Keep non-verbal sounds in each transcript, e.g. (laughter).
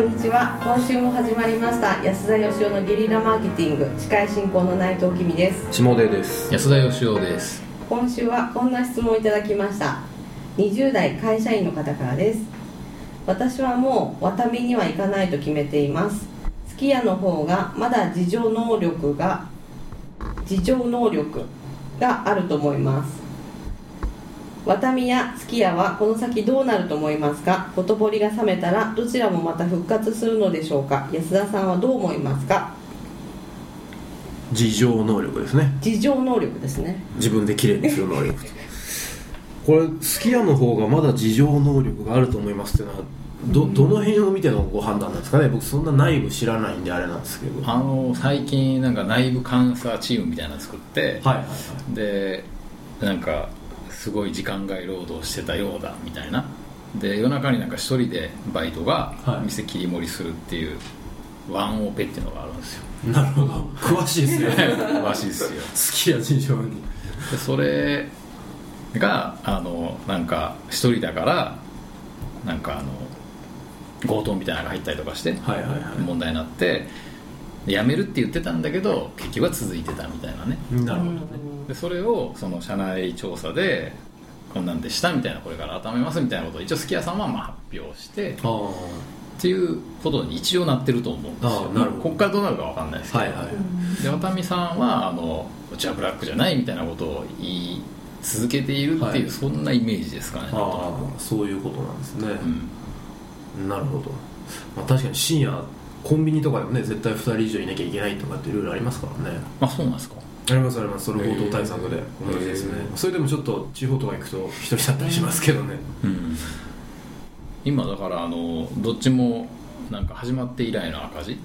んにちは。今週も始まりました。安田義雄のゲリラマーケティング。司会進行の内藤君です。下出です。安田義雄です。今週はこんな質問をいただきました。20代会社員の方からです。私はもうワタミには行かないと決めています。すき家の方がまだ自助能力が自助能力があると思いますワタミやすき家はこの先どうなると思いますか？ほとぼりが冷めたらどちらもまた復活するのでしょうか？安田さんはどう思いますか？自浄能力ですね。自助能力ですね。自分で綺麗にする能力。(laughs) これすき家の方がまだ自浄能力があると思いますっていうのはどどの辺を見てのご判断なんですかね？僕そんな内部知らないんであれなんですけど。はいあの最近なんか内部監査チームみたいなの作って、はいはい。でなんかすごい時間外労働してたようだみたいな。で夜中になんか一人でバイトがはい。店切り盛りするっていう、ワンオペっていうのがあるんですよ。なるほど。詳しいですね。(laughs) らしいですよ。好きや自浄に。でそれがあのなんか一人だからなんかあの強盗みたいなのが入ったりとかして、はいはいはい。問題になってで辞めるって言ってたんだけど結局は続いてたみたいなね。なるほどね。でそれをその社内調査でこんなんでしたみたいなこれから改めますみたいなことを一応すき家さんはまあ発表してっていうことに一応なってると思うんですよ。なるほど。ここからどうなるか分かんないですけど、はいはい。で渡辺さんはあのうちはブラックじゃないみたいなことを言い続けているっていう、はい。そんなイメージですかねああそういうことなんですね、くうん。なるほど、まあ、確かに深夜コンビニとかでもね絶対2人以上いなきゃいけないとかってルールありますからね。あそうなんですか。ありますあります。それ強盗対策で。同じですね。それでもちょっと地方とか行くと一人だったりしますけどね。うん。今だからあのどっちもなんか始まって以来の赤字？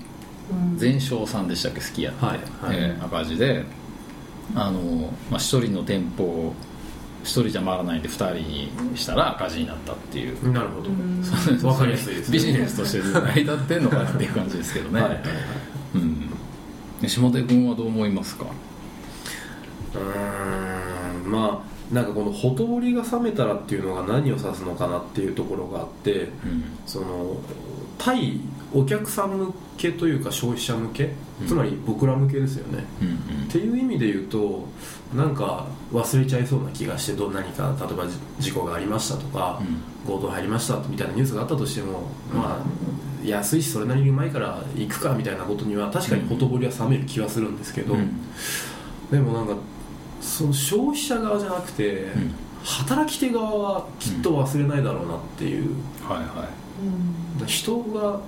全商さんでしたっけ？好きやって、はいはい。えー赤字で。あの、まあ、1人の店舗を1人じゃ回らないんで2人にしたら赤字になったっていう、なるほど。わかりやすいですね。ビジネスとして成り立ってんのかなっていう感じですけどね、はい。うん。で下手君はどう思いますか？うーん。まあなんかこのほとぼりが冷めたらっていうのが何を指すのかなっていうところがあってうん。その対お客さん向けというか消費者向け、うん。つまり僕ら向けですよね。うんっていう意味で言うとなんか忘れちゃいそうな気がしてど何か例えばじ事故がありましたとか、強盗入りましたみたいなニュースがあったとしても、まあ安いしそれなりにうまいから行くかみたいなことには確かにほとぼりは冷める気はするんですけど、うん。でもなんかその消費者側じゃなくて、ん。働き手側はきっと忘れないだろうなっていう、はいは人が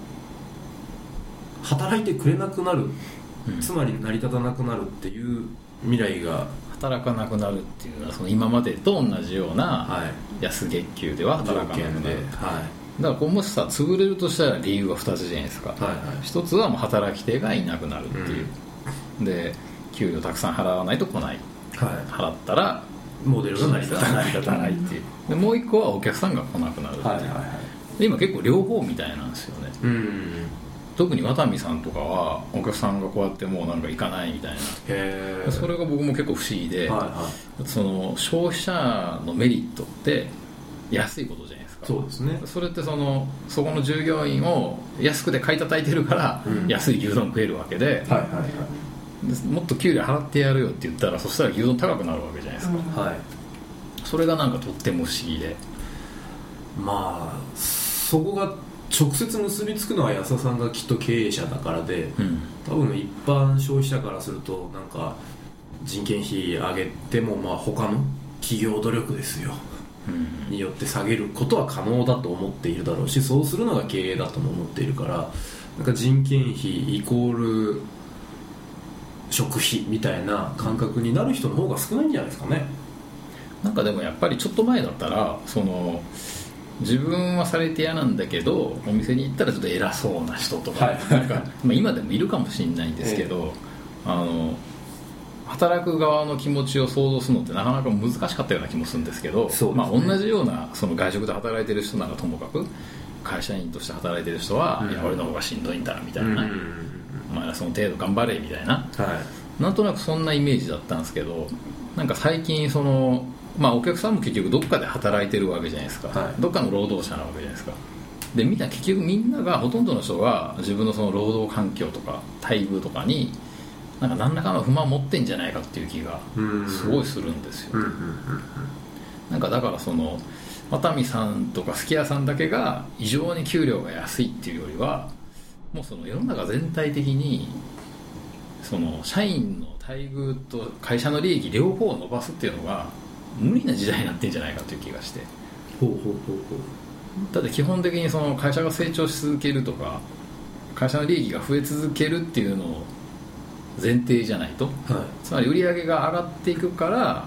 働いてくれなくなる、い、うん。つまり成り立たなくなるっていう未来が、働かなくなるっていうのはその今までと同じようなはい、安月給では条働かなくなる。はだからこうもしさ潰れるとしたら理由は2つじゃないですか、いはいはい。一つはもう働き手がいなくなるっていう、で給料たくさん払わないと来ない。は払ったらい、モデルが成り立たない。成り立たないっていう。でもう一個はお客さんが来なくなるっていう、はいはいはい。で今結構両方みたいなんですよね。うん特に渡美さんとかはお客さんがこうやってもうなんか行かないみたいへえなそれが僕も結構不思議で、はいはその消費者のメリットって安いことじゃないですか。いそうですね。それってそのそこの従業員を安くで買い叩いてるから、うん。安い牛丼食えるわけで,で、はいはい。もっと給料払ってやるよって言ったらそしたら牛丼高くなるわけじゃないですか、はいはい。それがなんかとっても不思議で。まあそこが直接結びつくのは安田さんがきっと経営者だからで、うん。多分一般消費者からするとなんか人件費上げてもまあ他の企業努力ですよ。うん。によって下げることは可能だと思っているだろうしそうするのが経営だとも思っているからなんか人件費イコール食費みたいな感覚になる人の方が少ないんじゃないですかね。なんかでもやっぱりちょっと前だったらその自分はされて嫌なんだけどお店に行ったらちょっと偉そうな人とか,、はい。なんかまあ、今でもいるかもしれないんですけど、あの働く側の気持ちを想像するのってなかなか難しかったような気もするんですけどね。まあ、同じようなその外食で働いてる人ならともかく会社員として働いてる人は、うん。いや俺の方がしんどいんだみたいな、うん。お前らその程度頑張れみたいな。はい。なんとなくそんなイメージだったんですけどなんか最近そのまあお客さんも結局どっかで働いてるわけじゃないですか、はい。どっかの労働者なわけじゃないですか。でみんな結局みんながほとんどの人が自分のその労働環境とか待遇とかになんか何らかの不満を持ってんじゃないかっていう気がすごいするんですよ、うんうんなんかだからその渡美さんとかすき家さんだけが異常に給料が安いっていうよりはもうその世の中全体的にその社員の待遇と会社の利益両方を伸ばすっていうのが無理な時代になってんじゃないかという気がして。ほうほうほうほだって基本的にその会社が成長し続けるとか会社の利益が増え続けるっていうのを前提じゃないと。うはい。つまり売り上げが上がっていくから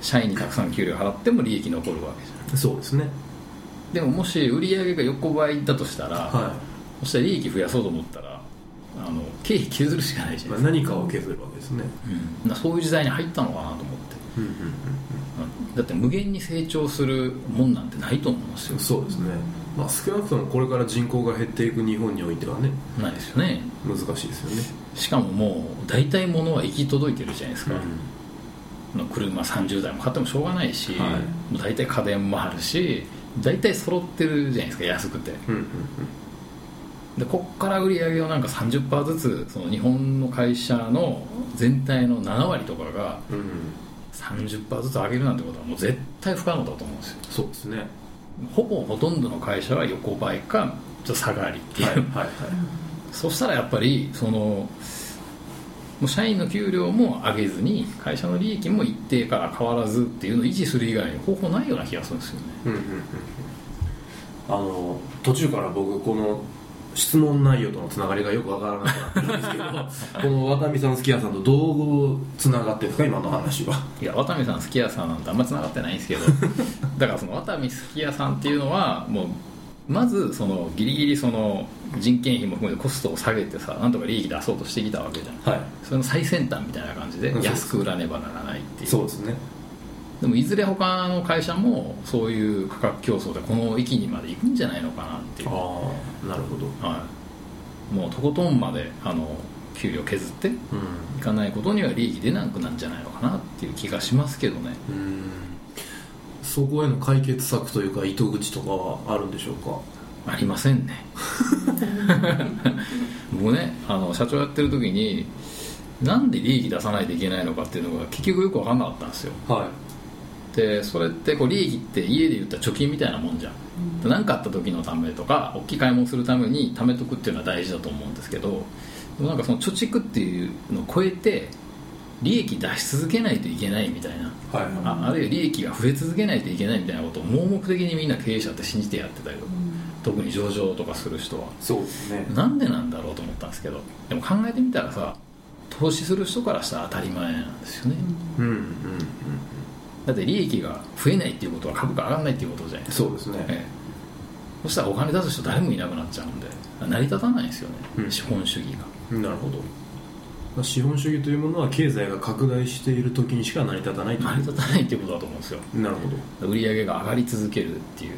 社員にたくさん給料払っても利益残るわけじゃん。そうですね。でももし売り上げが横ばいだとしたら、はそしたら利益増やそうと思ったらあの経費削るしかないじい、ゃまあ、ないですか,、何かを削るわけですね。うん、そういう時代に入ったのかなと思って、うんうんうんだって無限に成長するもんなんてないと思うんですよ。うんそうですね。まあ少なくともこれから人口が減っていく日本においてはね。ないですよね。難しいですよね。しかももう大体物は行き届いてるじゃないですか、う車30台も買ってもしょうがないし、はい。もう大体家電もあるし大体揃ってるじゃないですか安くて。んうんうん。でこっから売り上げをなんか30%ずつその日本の会社の全体の7割とかがうんうん30%ずつ上げるなんてことはもう絶対不可能だと思うんですよ。そうですね。ほぼほとんどの会社は横ばいかちょっと下がりっていう、はいはいはい。そしたらやっぱりそのもう社員の給料も上げずに会社の利益も一定から変わらずっていうのを維持する以外に方法ないような気がするんですよね。うんうんうんうん。あの途中から僕この質問内容とのつながりがよくわからなくなってるんですけどこの渡美さんすき家さんとどうつながってるんですか今の話は。いや渡美さんすき家さんなんてあんまつながってないんですけど。(laughs) だからその渡美すき家さんっていうのはもうまずそのギリギリその人件費も含めてコストを下げてさなんとか利益出そうとしてきたわけじゃん。はい。それの最先端みたいな感じでうん安く売らねばならないっていう。そうですねでもいずれ他の会社もそういう価格競争でこの域にまで行くんじゃないのかなっていう、ああなるほど。はい、もうとことんまであの給料削っていうんかないことには利益出なくなんじゃないのかなっていう気がしますけどね。うん。そこへの解決策というか糸口とかはあるんでしょうか？ありませんね。(laughs) 僕ねあの社長やってる時になんで利益出さないといけないのかっていうのが結局よく分かんなかったんですよ。はでそれってこう利益って家で言ったら貯金みたいなもんじゃん。何かあった時のためとか大きい買い物するために貯めとくっていうのは大事だと思うんですけどでもなんかその貯蓄っていうのを超えて利益出し続けないといけないみたいな。はい。はいああるいは利益が増え続けないといけないみたいなことを盲目的にみんな経営者って信じてやってたりとか特に上場とかする人は。そうですね。なんでなんだろうと思ったんですけどでも考えてみたらさ投資する人からしたら当たり前なんですよね。うん。うん。うんだって利益が増えないっていうことは株価上がらないっていうことじゃないですか。そうですね。ええ。そしたらお金出す人誰もいなくなっちゃうんで成り立たないんですよね、うん。資本主義が。なるほど。資本主義というものは経済が拡大している時にしか成り立たない成り立たないっていうことだと思うんですよ。なるほど。売り上げが上がり続けるっていう。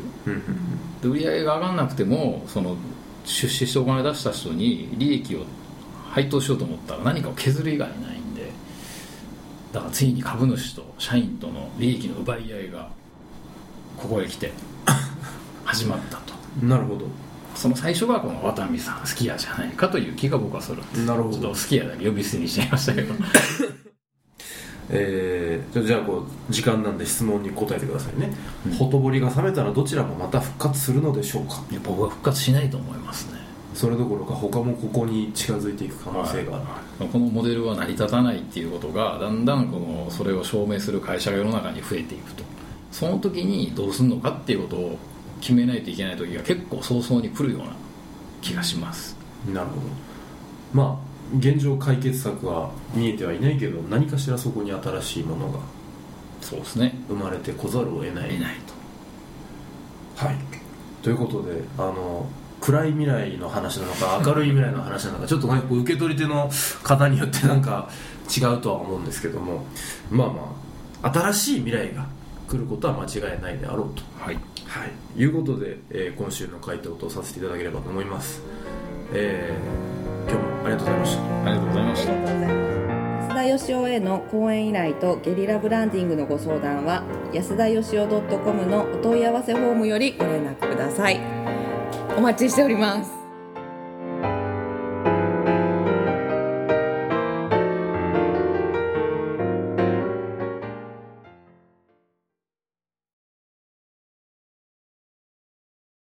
で売り上げが上がらなくてもその出資してお金出した人に利益を配当しようと思ったら何かを削る以外ないだからついに株主と社員との利益の奪い合いがここへ来て (laughs) 始まったと。うんなるほど。その最初がこの渡美さんすき家じゃないかという気が僕はするんです。なるほど。ちょっとすき家だけ呼び捨てにしちゃいましたけど。(laughs) えー、じゃあじゃあこう時間なんで質問に答えてくださいね、ほとぼりが冷めたらどちらもまた復活するのでしょうか？いや僕は復活しないと思いますねそれどころか他もここに近づいていく可能性がある、このモデルは成り立たないっていうことがだんだんこのそれを証明する会社が世の中に増えていくと。その時にどうするのかっていうことを決めないといけない時が結構早々に来るような気がします。なるほど。まあ現状解決策は見えてはいないけど何かしらそこに新しいものがそうですね。生まれてこざるを得ない。いないはい。ということであの暗い未来の話なのか明るい未来の話なのかちょっとねこう受け取り手の方によってなんか違うとは思うんですけどもまあまあ新しい未来が来ることは間違いないであろうと。はい。はい、いうことで、えー今週の回答とさせていただければと思います、えー今日もありがとうございました。ありがとうございました。安田義雄への講演依頼とゲリラブランディングのご相談は安田義雄 .com のお問い合わせフォームよりご連絡くださいお待ちしております。